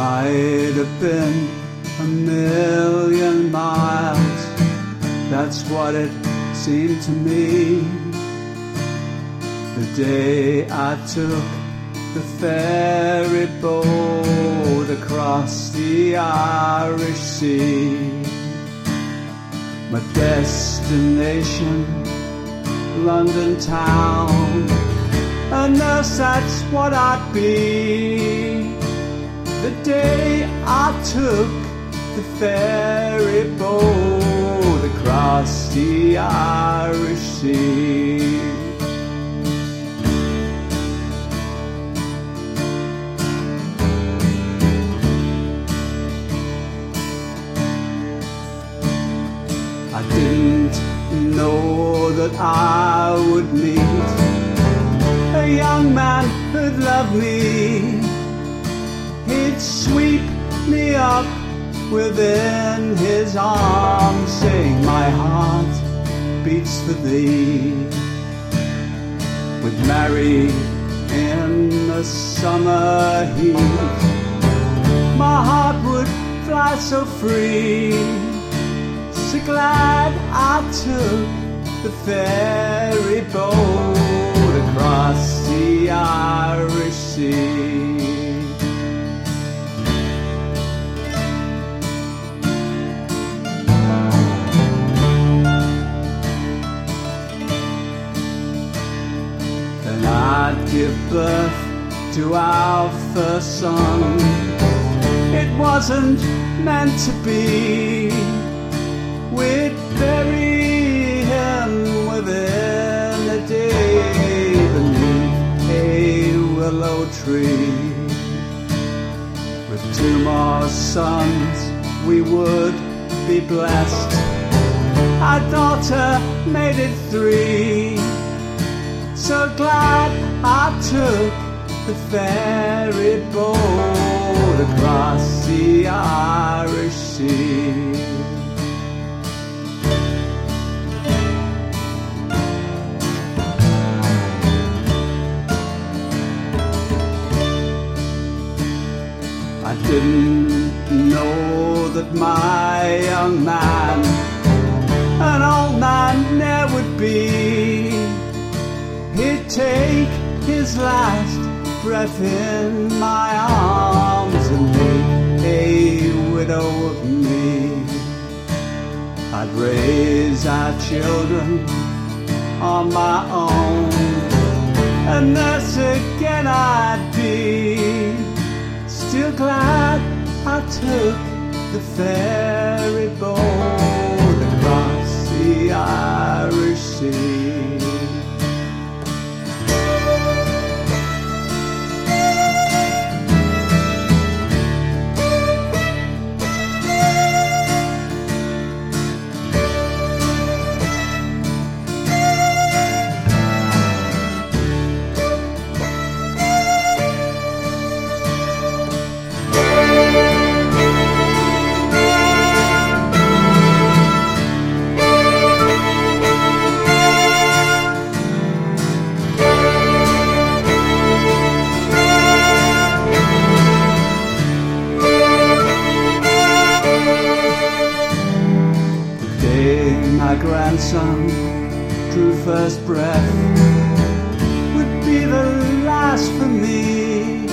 have been a million miles. That's what it seemed to me. The day I took the ferry boat across the Irish Sea. My destination, London town, and that's what I'd be. The day I took the ferry boat across the Irish Sea. I didn't know that I would meet a young man within his arms, saying, My heart beats for thee. With Mary in the summer heat, my heart would fly so free. So glad I took the ferry boat across give birth to our first son. It wasn't meant to be. We'd bury him within a day beneath a willow tree. With two more sons, we would be blessed. Our daughter made it three. So glad I took the ferry boat across the Irish Sea. I didn't know that my young man, an old man there would be. Take his last breath in my arms and make a widow of me. I'd raise our children on my own, and thus again I'd be. Still glad I took the ferry my grandson drew first breath would be the last for me.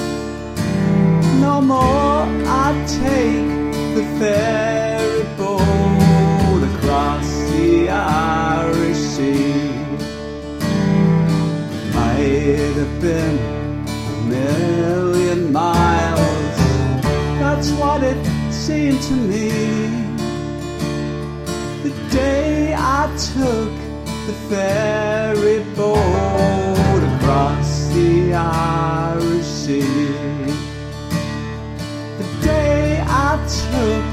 No more I'd take the ferry boat across the Irish Sea. Might have been a million miles. That's what it seemed to me. The day took the ferry boat across the Irish Sea. The day I took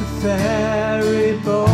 the ferry boat.